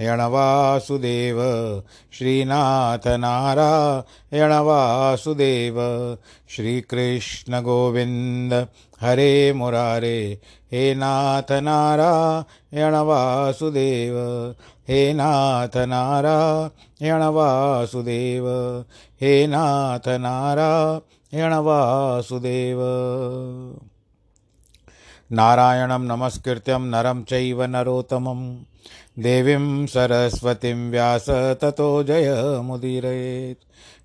वासुदेव श्रीनाथ नारायण वासुदेव श्रीकृष्णगोविन्द, हरे मुरारे, हे नाथ नारायण वासुदेव हे नाथ नारायण वासुदेव हे नाथ नारायण वासुदेव नारायणं नमस्कृत्यं नरं चैव नरोत्तमं देवीं सरस्वतीं व्यास ततो जयमुदीरयेत्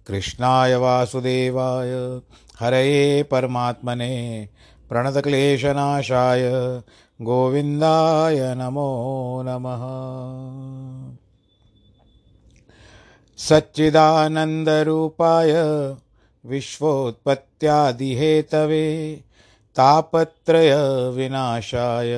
कृष्णाय वासुदेवाय, हरये परमात्मने, प्रणतक्लेशनाशाय, गोविन्दाय नमो नमः। सच्चिदानन्दरूपाय, विश्वोत्पत्त्यादिहेतवे, तापत्रयविनाशाय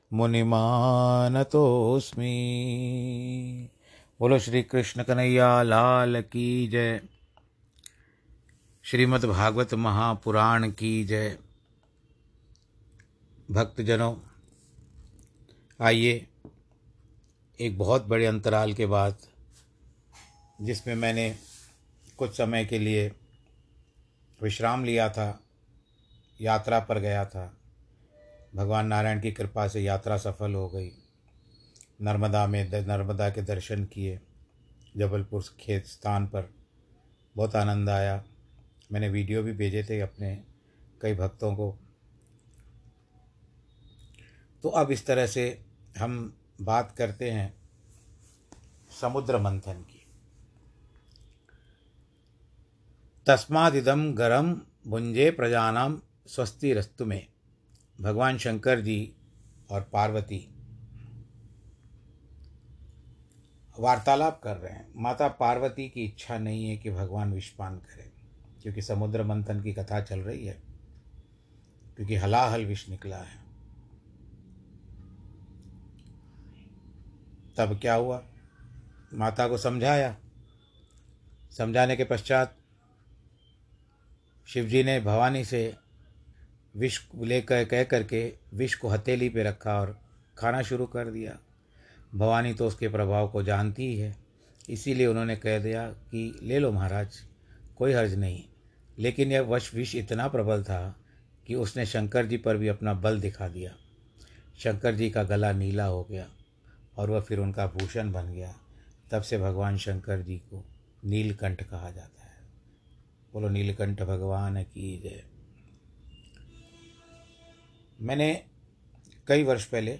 मुनिमानतोऽस्मि। बोलो श्री कृष्ण कन्हैया लाल की जय। श्रीमद् भागवत महापुराण की जय। भक्तजनों, आइए एक बहुत बड़े अंतराल के बाद, जिसमें मैंने कुछ समय के लिए विश्राम लिया था, यात्रा पर गया था। भगवान नारायण की कृपा से यात्रा सफल हो गई। नर्मदा में नर्मदा के दर्शन किए, जबलपुर खेत स्थान पर। बहुत आनंद आया। मैंने वीडियो भी भेजे थे अपने कई भक्तों को। तो अब इस तरह से हम बात करते हैं समुद्र मंथन की। तस्मादिदम गरम भुंजे प्रजानाम स्वस्ति रस्तु में। भगवान शंकर जी और पार्वती वार्तालाप कर रहे हैं। माता पार्वती की इच्छा नहीं है कि भगवान विषपान करें, क्योंकि समुद्र मंथन की कथा चल रही है, क्योंकि हलाहल विष निकला है। तब क्या हुआ? माता को समझाया। समझाने के पश्चात शिवजी ने भवानी से विष लेकर कह करके विष को हथेली पे रखा और खाना शुरू कर दिया। भवानी तो उसके प्रभाव को जानती ही है। इसीलिए उन्होंने कह दिया कि, ले लो महाराज, कोई हर्ज नहीं। लेकिन यह वश विष इतना प्रबल था कि उसने शंकर जी पर भी अपना बल दिखा दिया। शंकर जी का गला नीला हो गया और वह फिर उनका भूषण बन गया। तब से भगवान शंकर जी को नीलकंठ कहा जाता है। बोलो, नीलकंठ भगवान की जय। मैंने कई वर्ष पहले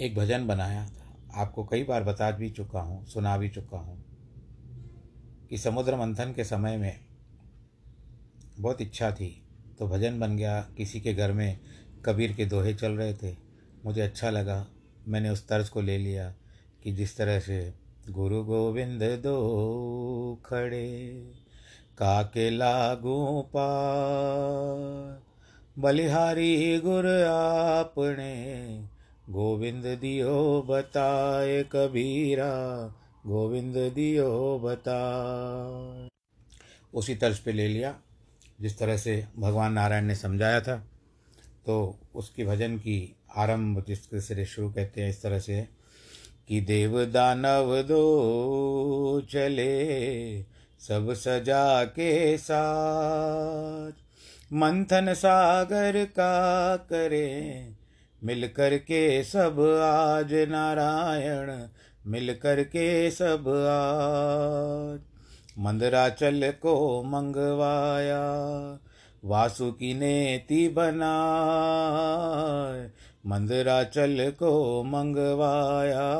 एक भजन बनाया था। आपको कई बार बता भी चुका हूँ, सुना भी चुका हूँ कि समुद्र मंथन के समय में बहुत इच्छा थी। तो भजन बन गया, किसी के घर में कबीर के दोहे चल रहे थे। मुझे अच्छा लगा, मैंने उस तर्ज को ले लिया कि जिस तरह से गुरु गोविंद दो खड़े, काके लागू पार बलिहारी गुर आपने, गोविंद दियो बताए कबीरा, गोविंद दियो बता उसी तर्ज पे ले लिया, जिस तरह से भगवान नारायण ने समझाया था तो उसकी भजन की आरंभ जिस तरह शुरू कहते हैं, इस तरह से, कि देव दानव दो चले, सब सजा के साथ। मंथन सागर का करें। मिल कर के सब आज नारायण, मिल कर के सब आज। मंदराचल को मंगवाया वासुकी ने ती बनाए। मंदराचल को मंगवाया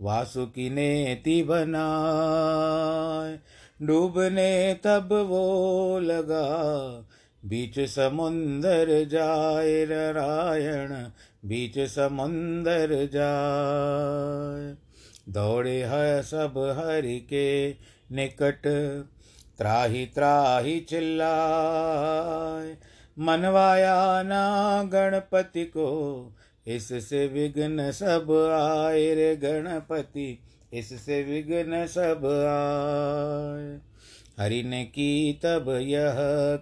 वासुकी ने ती बनाए। डूबने तब वो लगा बीच समुंदर जाए नारायण बीच समुंदर जाए दौड़े है सब हरि के निकट, त्राही त्राही चिल्लाए मनवाया ना गणपति को, इससे विघ्न सब आए रे गणपति, इससे विघ्न सब आए। हरि ने की तब यह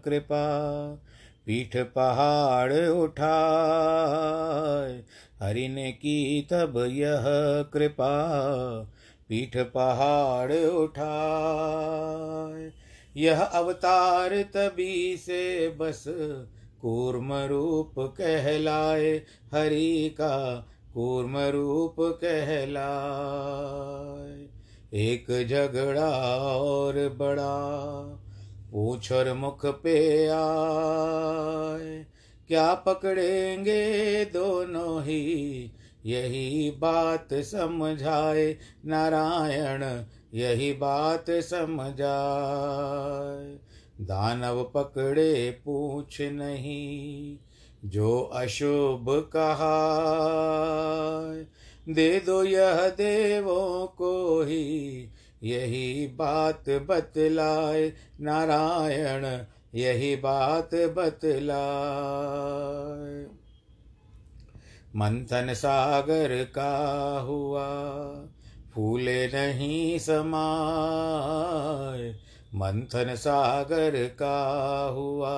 कृपा पीठ पहाड़ उठाए। हरि ने की तब यह कृपा पीठ पहाड़ उठाए। यह अवतार तभी से बस कूर्म रूप कहलाए। हरि का कूर्म रूप कहलाए। एक झगड़ा और बड़ा पूछ और मुख पे आए। क्या पकड़ेंगे दोनों ही? यही बात समझाए नारायण, यही बात समझाए। दानव पकड़े पूछ नहीं, जो अशुभ कहा। दे दो यह देवों को ही। यही बात बतलाए नारायण, यही बात बतलाए। मंथन सागर का हुआ, फूले नहीं समाए। मंथन सागर का हुआ,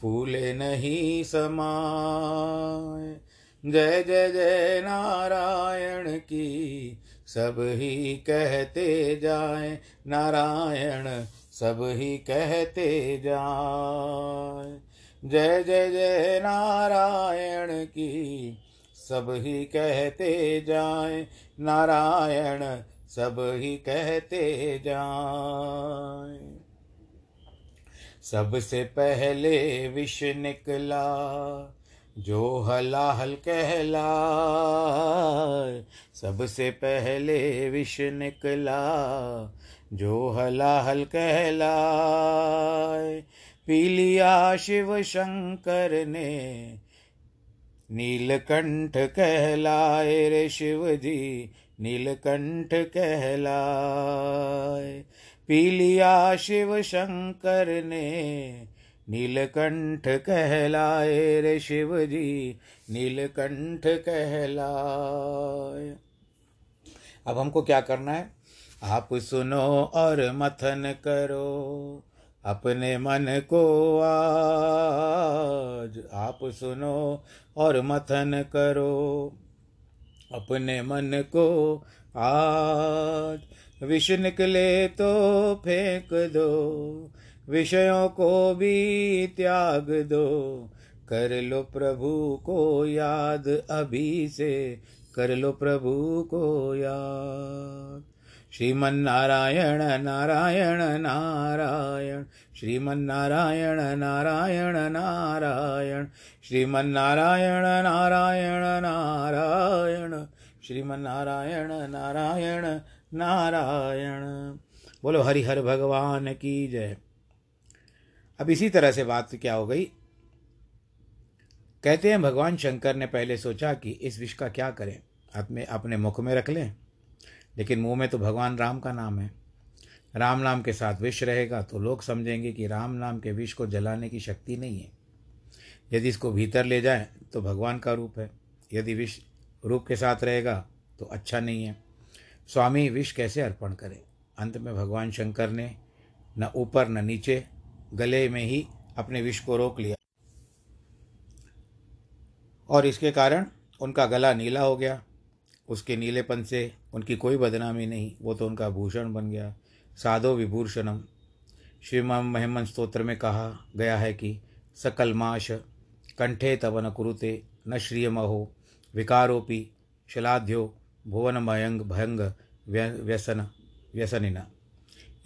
फूले नहीं समाए। जय जय जय नारायण की। सब ही कहते जाए, नारायण, सब ही कहते जाए। जय जय जय नारायण की। सब ही कहते जाए, नारायण, सब ही कहते जाए। सबसे पहले विष निकला जो हलाहल कहला सबसे पहले विष निकला। जो हलाहल कहला पी लिया शिव शंकर ने नीलकंठ कहलाए रे शिव जी नीलकंठ कहलाए। पी लिया शिव शंकर ने नीलकंठ कहलाए रे शिव जी नीलकंठ कहलाए। अब हमको क्या करना है? आप सुनो और मथन करो, अपने मन को आज आप सुनो और मथन करो, अपने मन को आज। विष निकले तो फेंक दो विषयों को भी त्याग दो। कर लो प्रभु को याद अभी से। कर लो प्रभु को याद। श्रीमन नारायण नारायण। नारायण श्रीमन नारायण नारायण। नारायण श्रीमन नारायण नारायण। नारायण श्रीमन नारायण नारायण नारायण। बोलो, हरिहर भगवान की जय। अब इसी तरह से बात क्या हो गई? कहते हैं, भगवान शंकर ने पहले सोचा कि इस विष का क्या करें? अपने अपने मुख में रख लें। लेकिन मुँह में तो भगवान राम का नाम है। राम नाम के साथ विष रहेगा तो लोग समझेंगे कि राम नाम के विष को जलाने की शक्ति नहीं है। यदि इसको भीतर ले जाए तो भगवान का रूप है। यदि विष रूप के साथ रहेगा तो अच्छा नहीं है। स्वामी, विष कैसे अर्पण करें? अंत में भगवान शंकर ने, न ऊपर न नीचे गले में ही अपने विष को रोक लिया। और इसके कारण उनका गला नीला हो गया। उसके नीलेपन से उनकी कोई बदनामी नहीं, वो तो उनका भूषण बन गया। साधो विभूषणम। श्री महिमन स्त्रोत्र में कहा गया है कि सकल माश कंठे तवन कुरुते, न श्रियमहो, विकारोपि शलाध्यो भुवन मयंग भयंग व्यसन, व्यसनिना।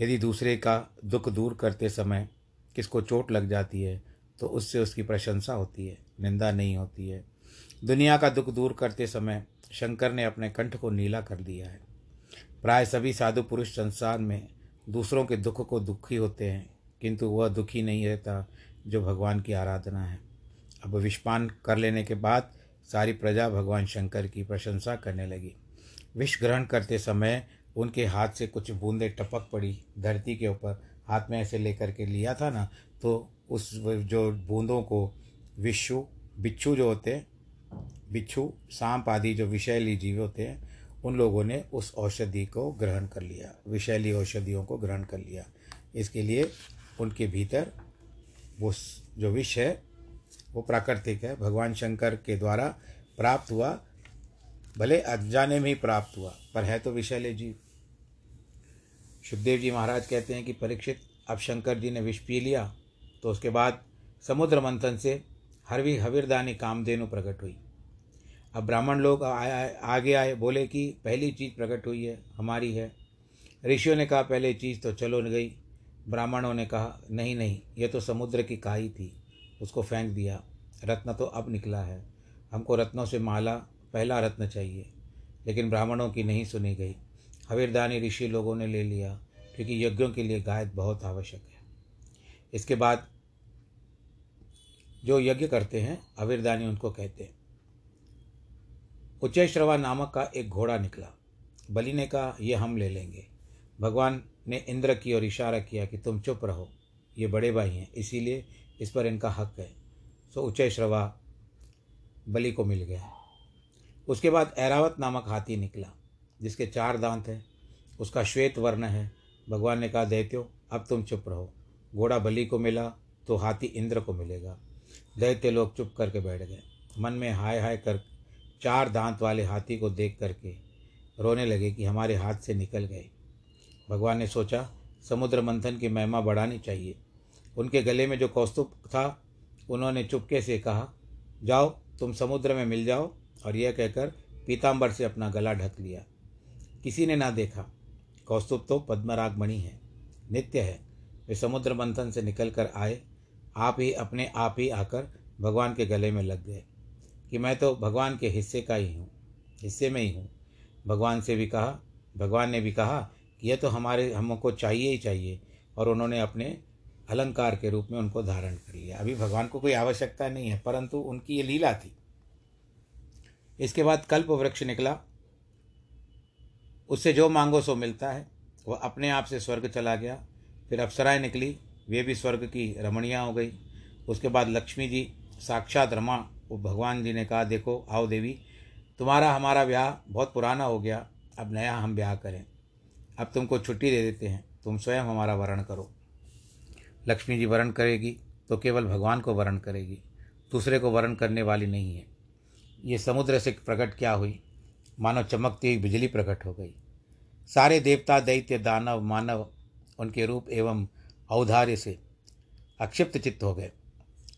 यदि दूसरे का दुख दूर करते समय किसको चोट लग जाती है तो उससे उसकी प्रशंसा होती है, निंदा नहीं होती है। दुनिया का दुख दूर करते समय शंकर ने अपने कंठ को नीला कर दिया है। प्राय सभी साधु पुरुष संसार में दूसरों के दुख को दुखी होते हैं, किंतु वह दुखी नहीं रहता जो भगवान की आराधना है। अब विषपान कर लेने के बाद सारी प्रजा भगवान शंकर की प्रशंसा करने लगी। विष ग्रहण करते समय उनके हाथ से कुछ बूंदें टपक पड़ी, धरती के ऊपर हाथ में ऐसे लेकर के लिया था ना तो उस जो बूंदों को विश्व बिच्छू जो होते हैं, बिच्छू, सांप आदि जो विषैली जीव होते हैं, उन लोगों ने उस औषधि को ग्रहण कर लिया, विषैली औषधियों को ग्रहण कर लिया। इसके लिए उनके भीतर वो जो विष है, वो प्राकृतिक है। भगवान शंकर के द्वारा प्राप्त हुआ, भले अनजाने में ही प्राप्त हुआ, पर है तो विषैले जीव। सुखदेव जी महाराज कहते हैं कि परीक्षित, अब शंकर जी ने विष पी लिया तो उसके बाद समुद्र मंथन से हरवी हविरदानी कामधेनु प्रकट हुई। अब ब्राह्मण लोग आगे आए, बोले कि पहली चीज़ प्रकट हुई है, हमारी है। ऋषियों ने कहा, पहले चीज़ तो चलो न गई। ब्राह्मणों ने कहा, नहीं नहीं, ये तो समुद्र की काई थी, उसको फेंक दिया, रत्न तो अब निकला है। हमको रत्नों से माला, पहला रत्न चाहिए, लेकिन ब्राह्मणों की नहीं सुनी गई। हविरदानी ऋषि लोगों ने ले लिया, क्योंकि यज्ञों के लिए गाय बहुत आवश्यक है। इसके बाद जो यज्ञ करते हैं, हविरदानी उनको कहते हैं। उच्चय श्रवा नामक का एक घोड़ा निकला। बलि ने कहा यह हम ले लेंगे। भगवान ने इंद्र की ओर इशारा किया कि तुम चुप रहो। ये बड़े भाई हैं, इसीलिए इस पर इनका हक है। सो उच्चय श्रवा बलि को मिल गया। उसके बाद ऐरावत नामक हाथी निकला। जिसके चार दांत हैं, उसका श्वेत वर्ण है। भगवान ने कहा, दैत्यो, अब तुम चुप रहो। घोड़ा बलि को मिला तो हाथी इंद्र को मिलेगा। दैत्य लोग चुप करके बैठ गए। मन में हाय हाय कर चार दांत वाले हाथी को देख करके रोने लगे कि हमारे हाथ से निकल गए। भगवान ने सोचा, समुद्र मंथन की महिमा बढ़ानी चाहिए। उनके गले में जो कौस्तुभ था, उन्होंने चुपके से कहा, जाओ, तुम समुद्र में मिल जाओ। और यह कहकर पीताम्बर से अपना गला ढक लिया। किसी ने ना देखा। कौस्तुभ तो पद्मराग मणि है। नित्य है। वे समुद्र मंथन से निकल कर आए। आप ही अपने आप ही आकर भगवान के गले में लग गए कि मैं तो भगवान के हिस्से का ही हूँ, हिस्से में ही हूँ। भगवान से भी कहा, भगवान ने भी कहा कि यह तो हमारे, हमको चाहिए ही चाहिए और उन्होंने अपने अलंकार के रूप में उनको धारण कर लिया। अभी भगवान को कोई आवश्यकता नहीं है, परंतु उनकी ये लीला थी। इसके बाद कल्प वृक्ष निकला। उससे जो मांगो सो मिलता है, वह अपने आप से स्वर्ग चला गया। फिर अप्सराएँ निकली, वे भी स्वर्ग की रमणियाँ हो गई। उसके बाद लक्ष्मी जी, साक्षात रमा, वो भगवान जी ने कहा, देखो, आओ देवी, तुम्हारा हमारा ब्याह बहुत पुराना हो गया, अब नया हम ब्याह करें। अब तुमको छुट्टी दे देते हैं, तुम स्वयं हमारा वरण करो। लक्ष्मी जी वरण करेगी तो केवल भगवान को वरण करेगी, दूसरे को वरण करने वाली नहीं है। ये समुद्र से प्रकट क्या हुई? मानो चमकती हुई बिजली प्रकट हो गई। सारे देवता दैत्य दानव मानव उनके रूप एवं औधार्य से अक्षिप्त चित्त हो गए।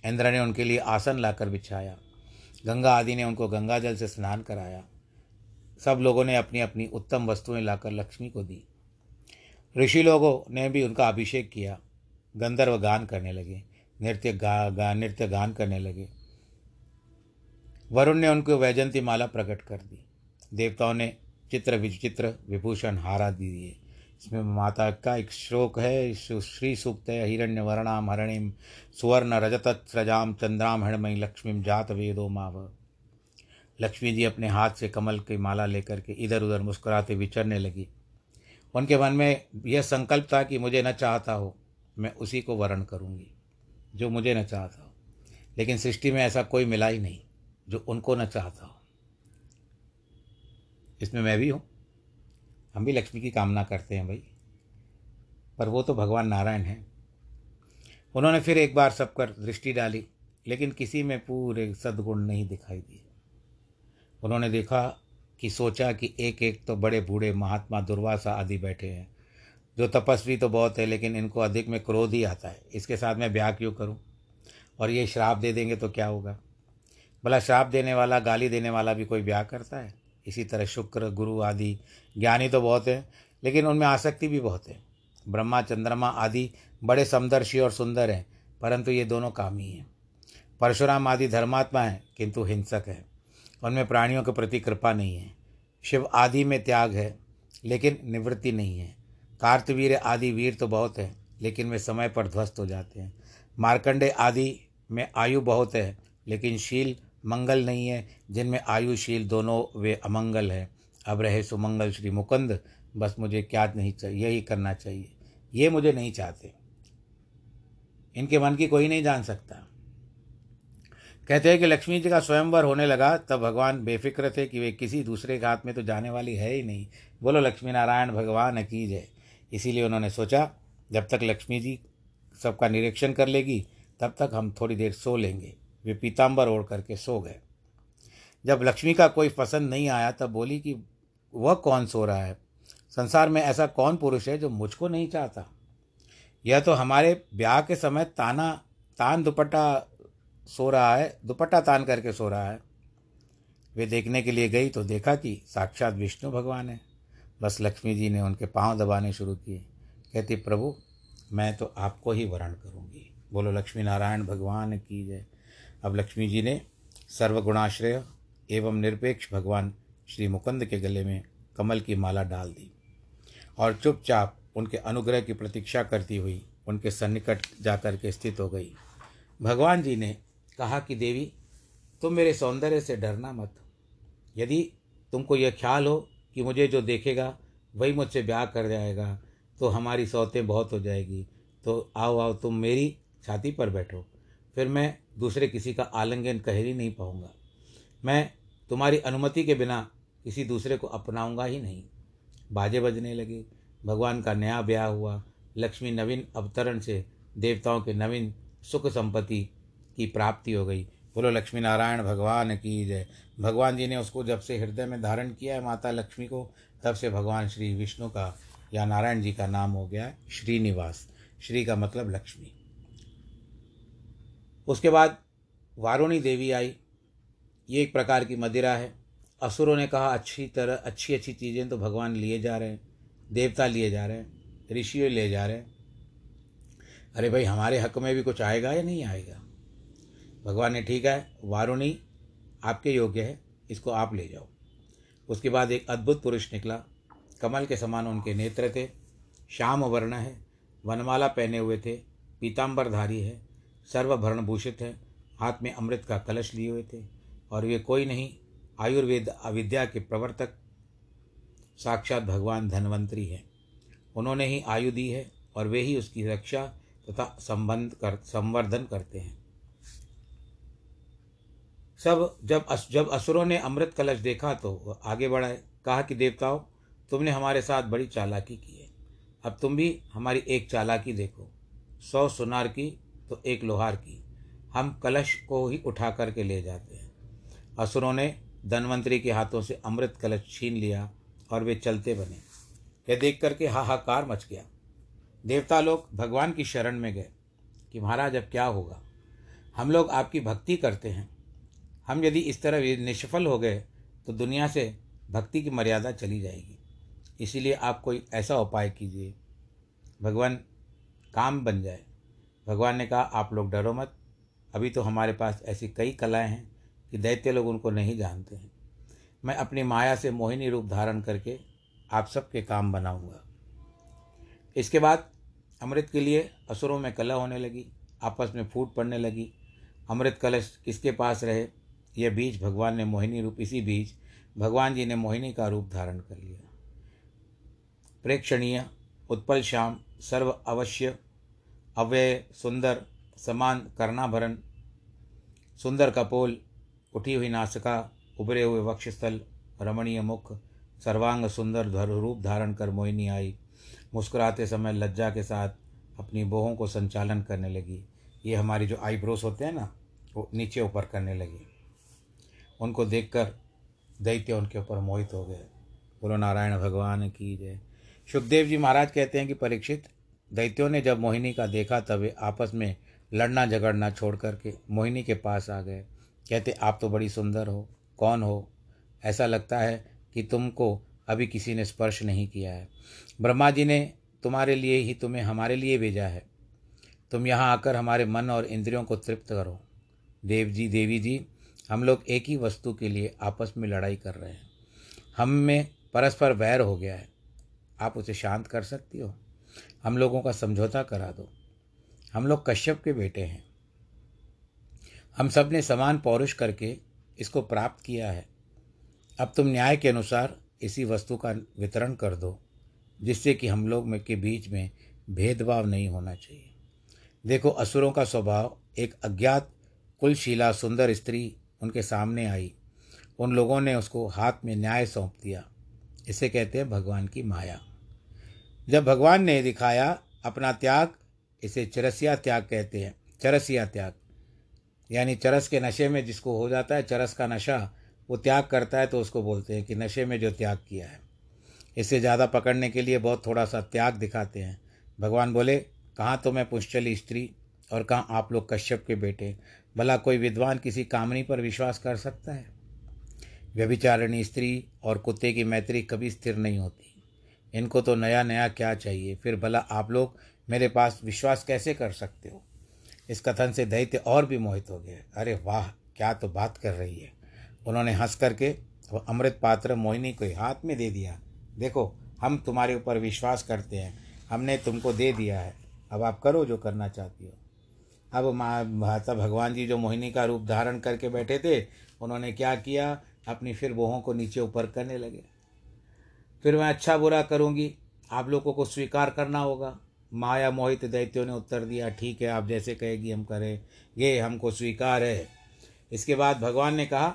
इंद्र ने उनके लिए आसन लाकर बिछाया। गंगा आदि ने उनको गंगा जल से स्नान कराया। सब लोगों ने अपनी अपनी उत्तम वस्तुएँ लाकर लक्ष्मी को दी। ऋषि लोगों ने भी उनका अभिषेक किया। गंधर्व गान करने लगे नृत्य गा, गा नृत्य गान करने लगे। वरुण ने उनको वैजंती माला प्रकट कर दी। देवताओं ने चित्र विचित्र विभूषण हारा दिए। इसमें माता का एक श्लोक है श्री सूक्त है हिरण्य वर्णाम हरणिम, सुवर्ण रजत सजाम, चंद्राम हरणमयी लक्ष्मी जात वेदो माव। लक्ष्मी जी अपने हाथ से कमल की माला लेकर के इधर उधर मुस्कुराते विचरने लगी। उनके मन में यह संकल्प था कि मुझे न चाहता हो, मैं उसी को वर्ण करूँगी, जो मुझे न चाहता हो। लेकिन सृष्टि में ऐसा कोई मिला ही नहीं, जो उनको न चाहता हो। इसमें मैं भी हूँ। हम भी लक्ष्मी की कामना करते हैं भाई। पर वो तो भगवान नारायण हैं। उन्होंने फिर एक बार सब कर दृष्टि डाली, लेकिन किसी में पूरे सद्गुण नहीं दिखाई दिए। उन्होंने देखा कि सोचा कि एक एक तो बड़े बूढ़े महात्मा दुर्वासा आदि बैठे हैं। जो तपस्वी तो बहुत है, लेकिन इनको अधिक में क्रोध ही आता है। इसके साथ मैं ब्याह क्यों करूँ? और ये श्राप दे देंगे तो क्या होगा? भला श्राप देने वाला, गाली देने वाला भी कोई ब्याह करता है? इसी तरह शुक्र, गुरु आदि ज्ञानी तो बहुत है, लेकिन उनमें आसक्ति भी बहुत है। ब्रह्मा, चंद्रमा आदि बड़े समदर्शी और सुंदर हैं, परंतु ये दोनों काम ही। हैं परशुराम आदि धर्मात्मा हैं, किंतु हिंसक है। उनमें प्राणियों के प्रति कृपा नहीं है। शिव आदि में त्याग है, लेकिन निवृत्ति नहीं है। कार्तवीर आदि वीर तो बहुत है, लेकिन वे समय पर ध्वस्त हो जाते हैं। मार्कंडे आदि में आयु बहुत है, लेकिन शील मंगल नहीं है, जिनमें आयुशील दोनों वे अमंगल है। अब रहे सुमंगल श्री मुकुंद, बस मुझे क्या नहीं चाहिए यही करना चाहिए। ये मुझे नहीं चाहते। इनके मन की कोई नहीं जान सकता। कहते हैं कि लक्ष्मी जी का स्वयंवर होने लगा, तब भगवान बेफिक्र थे कि वे किसी दूसरे के हाथ में तो जाने वाली है ही नहीं। बोलो लक्ष्मी नारायण भगवान की जय इसीलिए उन्होंने सोचा, जब तक लक्ष्मी जी सबका निरीक्षण कर लेगी, तब तक हम थोड़ी देर सो लेंगे। वे पीताम्बर ओढ़ करके सो गए। जब लक्ष्मी का कोई पसंद नहीं आया, तब बोली कि वह कौन सो रहा है? संसार में ऐसा कौन पुरुष है जो मुझको नहीं चाहता? यह तो हमारे ब्याह के समय ताना, तान दुपट्टा सो रहा है, दुपट्टा तान करके सो रहा है। वे देखने के लिए गई तो देखा कि साक्षात विष्णु भगवान है। बस लक्ष्मी जी ने उनके पाँव दबाने शुरू किए। कहती, प्रभु, मैं तो आपको ही वरण करूँगी। बोलो, लक्ष्मी नारायण भगवान की जय। अब लक्ष्मी जी ने सर्वगुणाश्रय एवं निरपेक्ष भगवान श्री मुकुंद के गले में कमल की माला डाल दी और चुपचाप उनके अनुग्रह की प्रतीक्षा करती हुई उनके सन्निकट जाकर के स्थित हो गई। भगवान जी ने कहा कि देवी, तुम मेरे सौंदर्य से डरना मत। यदि तुमको यह ख्याल हो कि मुझे जो देखेगा, वही मुझसे ब्याह कर जाएगा तो हमारी सौतें बहुत हो जाएगी। तो आओ आओ, तुम मेरी छाती पर बैठो। फिर मैं दूसरे किसी का आलिंगन कह ही नहीं पाऊँगा। मैं तुम्हारी अनुमति के बिना किसी दूसरे को अपनाऊँगा ही नहीं। बाजे बजने लगे, भगवान का नया ब्याह हुआ। लक्ष्मी नवीन अवतरण से देवताओं के नवीन सुख संपत्ति की प्राप्ति हो गई। बोलो, लक्ष्मी नारायण, भगवान की जय। भगवान जी ने उसको जब से हृदय में धारण किया है माता लक्ष्मी को, तब से भगवान श्री विष्णु का या नारायण जी का नाम हो गया श्रीनिवास। श्री का मतलब लक्ष्मी। उसके बाद वारुणी देवी आई। ये एक प्रकार की मदिरा है। असुरों ने कहा, अच्छी तरह, अच्छी अच्छी चीज़ें तो भगवान लिए जा रहे हैं, देवता लिए जा रहे हैं ऋषि ले जा रहे हैं। अरे भाई, हमारे हक में भी कुछ आएगा या नहीं आएगा? भगवान ने, ठीक है, वारुणी आपके योग्य है, इसको आप ले जाओ। उसके बाद एक अद्भुत पुरुष निकला। कमल के समान उनके नेत्र थे। श्याम वर्ण है। वनमाला पहने हुए थे। पीताम्बरधारी है। सर्वभरण भूषित हैं। हाथ में अमृत का कलश लिए हुए थे। और वे कोई नहीं आयुर्वेद अविद्या के प्रवर्तक साक्षात भगवान धनवंतरी हैं। उन्होंने ही आयु दी है और वे ही उसकी रक्षा तथा संबंध कर संवर्धन करते हैं। सब जब अस, जब असुरों ने अमृत कलश देखा तो आगे बढ़ाए कहा कि देवताओं तुमने हमारे साथ बड़ी चालाकी की है। अब तुम भी हमारी एक चालाकी देखो। सौ सुनार की तो एक लोहार की। हम कलश को ही उठा करके ले जाते हैं। असुरों ने धनवंतरी के हाथों से अमृत कलश छीन लिया और वे चलते बने। यह देख करके हाहाकार मच गया। देवता लोग भगवान की शरण में गए कि महाराज, अब क्या होगा? हम लोग आपकी भक्ति करते हैं। हम यदि इस तरह निष्फल हो गए तो दुनिया से भक्ति की मर्यादा चली जाएगी। इसीलिए आप कोई ऐसा उपाय कीजिए। भगवान, काम बन जाए। भगवान ने कहा, आप लोग डरो मत। अभी तो हमारे पास ऐसी कई कलाएँ हैं कि दैत्य लोग उनको नहीं जानते हैं। मैं अपनी माया से मोहिनी रूप धारण करके आप सबके काम बनाऊँगा। इसके बाद अमृत के लिए असुरों में कला होने लगी, आपस में फूट पड़ने लगी। अमृत कलश किसके पास रहे, यह बीज भगवान ने मोहिनी रूप, इसी बीज भगवान जी ने मोहिनी का रूप धारण कर लिया। प्रेक्षणीय, उत्पल श्याम, सर्व अवश्य अव्यय सुंदर समान कर्णाभरण, सुंदर कपोल, उठी हुई नासिका, उभरे हुए वक्षस्थल, रमणीय मुख, सर्वांग सुंदर धर रूप धारण कर मोहिनी आई। मुस्कुराते समय लज्जा के साथ अपनी बोहों को संचालन करने लगी। ये हमारी जो आईब्रोस होते हैं ना, वो नीचे ऊपर करने लगी। उनको देखकर दैत्य उनके ऊपर मोहित हो गए। बोलो, नारायण भगवान की जय। सुखदेव जी महाराज कहते हैं कि परीक्षित दैत्यों ने जब मोहिनी का देखा, तब वे आपस में लड़ना झगड़ना छोड़ करके मोहिनी के पास आ गए। कहते, आप तो बड़ी सुंदर हो, कौन हो? ऐसा लगता है कि तुमको अभी किसी ने स्पर्श नहीं किया है। ब्रह्मा जी ने तुम्हारे लिए ही तुम्हें हमारे लिए भेजा है। तुम यहाँ आकर हमारे मन और इंद्रियों को तृप्त करो। देव जी, देवी जी, हम लोग एक ही वस्तु के लिए आपस में लड़ाई कर रहे हैं। हम में परस्पर वैर हो गया है। आप उसे शांत कर सकती हो? हम लोगों का समझौता करा दो। हम लोग कश्यप के बेटे हैं। हम सबने समान पौरुष करके इसको प्राप्त किया है। अब तुम न्याय के अनुसार इसी वस्तु का वितरण कर दो, जिससे कि हम लोग में के बीच में भेदभाव नहीं होना चाहिए। देखो, असुरों का स्वभाव एक अज्ञात, कुलशीला, सुंदर स्त्री उनके सामने आई। उन लोगों ने उसको हाथ में न्याय सौंप दिया। इसे कहते हैं भगवान की माया। जब भगवान ने दिखाया अपना त्याग, इसे चरसिया त्याग कहते हैं। चरसिया त्याग। यानी चरस के नशे में जिसको हो जाता है, चरस का नशा, वो त्याग करता है तो उसको बोलते हैं कि नशे में जो त्याग किया है। इससे ज़्यादा पकड़ने के लिए बहुत थोड़ा सा त्याग दिखाते हैं। भगवान बोले, कहाँ तो मैं पुष्चली स्त्री और कहाँ आप लोग कश्यप के बेटे? भला कोई विद्वान किसी कामनी पर विश्वास कर सकता है? व्यभिचारिणी स्त्री और कुत्ते की मैत्री कभी स्थिर नहीं होती। इनको तो नया नया क्या चाहिए? फिर भला आप लोग मेरे पास विश्वास कैसे कर सकते हो? इस कथन से दैत्य और भी मोहित हो गए। अरे वाह, क्या तो बात कर रही है। उन्होंने हंस करके वह अमृत पात्र मोहिनी को हाथ में दे दिया। देखो, हम तुम्हारे ऊपर विश्वास करते हैं। हमने तुमको दे दिया है। अब आप करो जो करना चाहती हो। अब माता भगवान जी जो मोहिनी का रूप धारण करके बैठे थे, उन्होंने क्या किया? अपनी फिर बोहों को नीचे ऊपर करने लगे। फिर मैं अच्छा बुरा करूँगी। आप लोगों को स्वीकार करना होगा। माया मोहित दैत्यों ने उत्तर दिया, ठीक है, आप जैसे कहेगी हम करें। ये हमको स्वीकार है। इसके बाद भगवान ने कहा,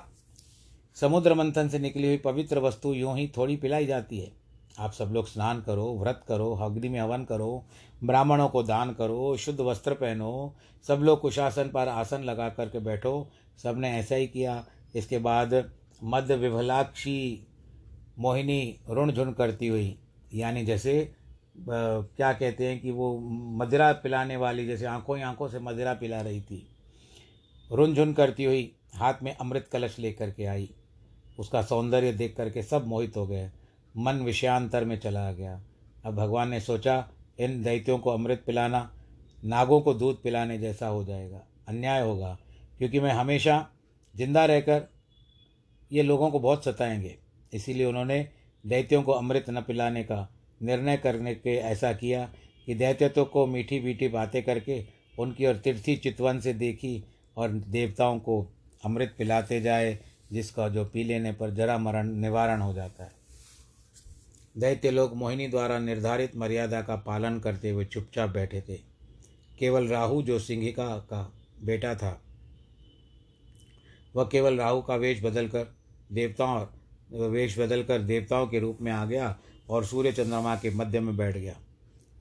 समुद्र मंथन से निकली हुई पवित्र वस्तु यूँ ही थोड़ी पिलाई जाती है। आप सब लोग स्नान करो, व्रत करो, अग्नि में हवन करो, ब्राह्मणों को दान करो, शुद्ध वस्त्र पहनो, सब लोग कुशासन पर आसन लगा करके बैठो। सबने ऐसा ही किया। इसके बाद मध्य विभलाक्षी मोहिनी रुण झुण करती हुई, यानी जैसे क्या कहते हैं कि वो मदिरा पिलाने वाली, जैसे आँखों ही आँखों से मदिरा पिला रही थी। रुनझुन करती हुई हाथ में अमृत कलश लेकर के आई। उसका सौंदर्य देख करके सब मोहित हो गए। मन विषयांतर में चला गया। अब भगवान ने सोचा, इन दैत्यों को अमृत पिलाना, नागों को दूध पिलाने जैसा हो जाएगा। अन्याय होगा, क्योंकि मैं हमेशा ज़िंदा रहकर ये लोगों को बहुत सताएँगे। इसीलिए उन्होंने दैत्यों को अमृत न पिलाने का निर्णय करने के ऐसा किया कि दैत्यत्व को मीठी मीठी बातें करके उनकी और तीर्थी चितवन से देखी और देवताओं को अमृत पिलाते जाए, जिसका जो पी लेने पर जरा मरण निवारण हो जाता है। दैत्य लोग मोहिनी द्वारा निर्धारित मर्यादा का पालन करते हुए चुपचाप बैठे थे। केवल राहु जो सिंहिका का बेटा था, वह केवल राहु का वेश बदलकर देवताओं वेश बदल कर देवताओं के रूप में आ गया और सूर्य चंद्रमा के मध्य में बैठ गया।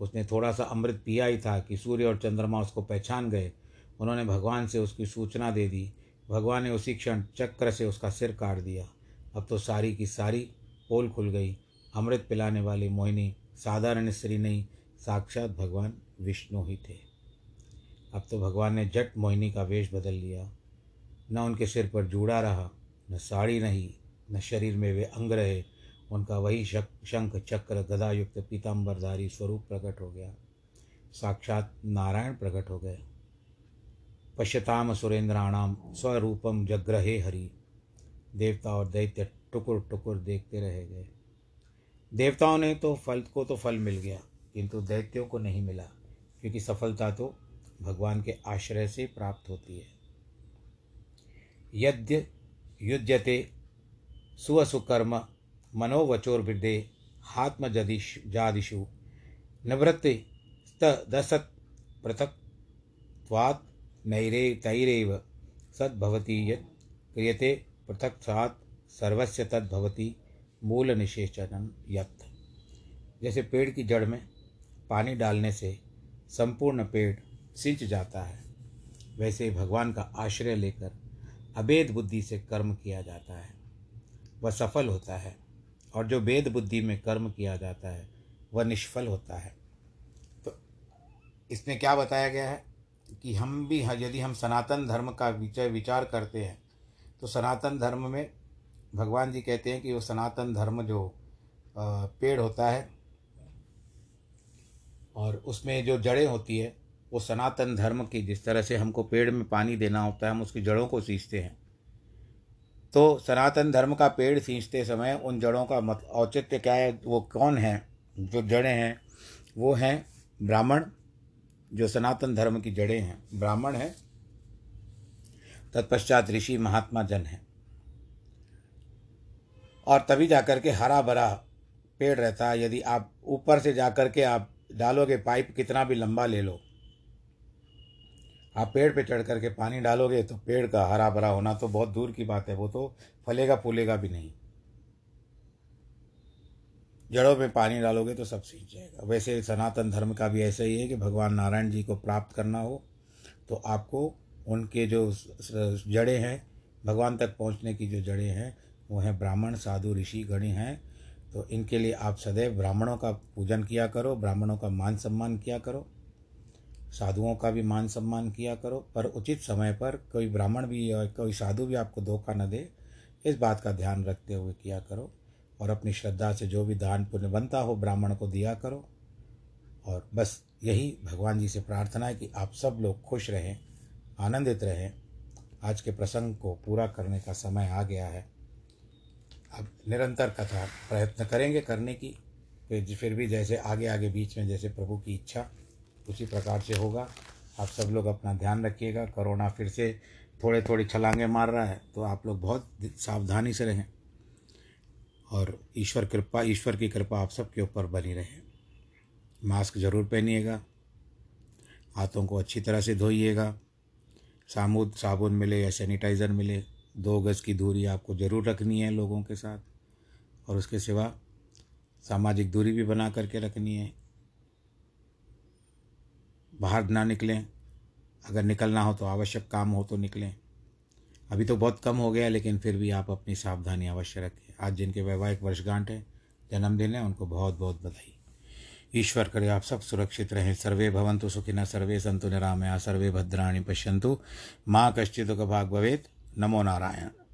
उसने थोड़ा सा अमृत पिया ही था कि सूर्य और चंद्रमा उसको पहचान गए। उन्होंने भगवान से उसकी सूचना दे दी। भगवान ने उसी क्षण चक्र से उसका सिर काट दिया। अब तो सारी की सारी पोल खुल गई। अमृत पिलाने वाली मोहिनी, साधारण स्त्री नहीं, साक्षात भगवान विष्णु ही थे। अब तो भगवान ने जट मोहिनी का वेश बदल लिया। न उनके सिर पर जूड़ा रहा, न साड़ी नहीं न शरीर में वे अंग रहे, उनका वही शंख, चक्र, गदायुक्त पीताम्बरधारी स्वरूप प्रकट हो गया। साक्षात नारायण प्रकट हो गए। पश्यताम सुरेंद्राणाम स्वरूपम जग्रहे हरि। देवता और दैत्य टुकुर टुकुर देखते रह गए। देवताओं ने तो फल, को तो फल मिल गया, किंतु दैत्यों को नहीं मिला, क्योंकि सफलता तो भगवान के आश्रय से प्राप्त होती है। यद्य, युज्यते सुवसुकर्म मनोवचोर्वृद्धे हात्मजदिश, जादिषु दसत् पृथक्त्वात्, नैरे, तैरेव, सद्भवति यत् क्रियते, पृथक्त्वात्, सर्वस्य तद्भवति मूल निषेचन यत्। जैसे पेड़ की जड़ में पानी डालने से संपूर्ण पेड़ सिंच जाता है, वैसे भगवान का आश्रय लेकर अभेद बुद्धि से कर्म किया जाता है। वह सफल होता है और जो वेद बुद्धि में कर्म किया जाता है, वह निष्फल होता है। तो इसमें क्या बताया गया है कि हम भी यदि हम सनातन धर्म का विचार विचार करते हैं तो सनातन धर्म में भगवान जी कहते हैं कि वो सनातन धर्म जो पेड़ होता है और उसमें जो जड़ें होती है, वो सनातन धर्म की, जिस तरह से हमको पेड़ में पानी देना होता है, हम उसकी जड़ों को सींचते हैं। तो सनातन धर्म का पेड़ सींचते समय उन जड़ों का मत, औचित्य क्या है? वो कौन है? जो जड़ें हैं, वो हैं ब्राह्मण, जो सनातन धर्म की जड़ें हैं। ब्राह्मण है, तत्पश्चात ऋषि महात्मा जन है। और तभी जाकर के हरा भरा पेड़ रहता है। यदि आप ऊपर से जाकर के आप डालोगे पाइप, कितना भी लंबा ले लो आप पेड़ पे चढ़ करके पानी डालोगे तो पेड़ का हरा भरा होना तो बहुत दूर की बात है, वो तो फलेगा फूलेगा भी नहीं। जड़ों में पानी डालोगे तो सब सींच जाएगा। वैसे सनातन धर्म का भी ऐसा ही है कि भगवान नारायण जी को प्राप्त करना हो तो आपको उनके जो जड़ें हैं, भगवान तक पहुँचने की जो जड़ें हैं, वो हैं ब्राह्मण, साधु, ऋषि, गणी हैं तो इनके लिए आप सदैव ब्राह्मणों का पूजन किया करो, ब्राह्मणों का मान सम्मान किया करो। साधुओं का भी मान सम्मान किया करो, पर उचित समय पर कोई ब्राह्मण भी या कोई साधु भी आपको धोखा न दे, इस बात का ध्यान रखते हुए किया करो और अपनी श्रद्धा से जो भी दान पुण्य बनता हो ब्राह्मण को दिया करो। और बस यही भगवान जी से प्रार्थना है कि आप सब लोग खुश रहें, आनंदित रहें। आज के प्रसंग को पूरा करने का समय आ गया है। अब निरंतर कथा प्रयत्न करेंगे करने की, फिर भी जैसे आगे आगे बीच में जैसे प्रभु की इच्छा उसी प्रकार से होगा। आप सब लोग अपना ध्यान रखिएगा। कोरोना फिर से थोड़े थोड़ी छलांगे मार रहा है तो आप लोग बहुत सावधानी से रहें और ईश्वर कृपा, ईश्वर की कृपा आप सबके ऊपर बनी रहे। मास्क ज़रूर पहनिएगा। हाथों को अच्छी तरह से धोइएगा। सामुद साबुन मिले या सैनिटाइज़र मिले, दो गज़ की दूरी आपको ज़रूर रखनी है लोगों के साथ और उसके सिवा सामाजिक दूरी भी बना करके रखनी है। बाहर ना निकलें। अगर निकलना हो तो आवश्यक काम हो तो निकलें। अभी तो बहुत कम हो गया, लेकिन फिर भी आप अपनी सावधानी अवश्य रखें। आज जिनके वैवाहिक वर्षगांठ है, जन्मदिन है, उनको बहुत बहुत बधाई। ईश्वर करे आप सब सुरक्षित रहें। सर्वे भवंतु सुखिनः, सर्वे संतु निरामया, सर्वे भद्राणी पश्यंतु माँ कश्चित् भाग भवेद नमो नारायण।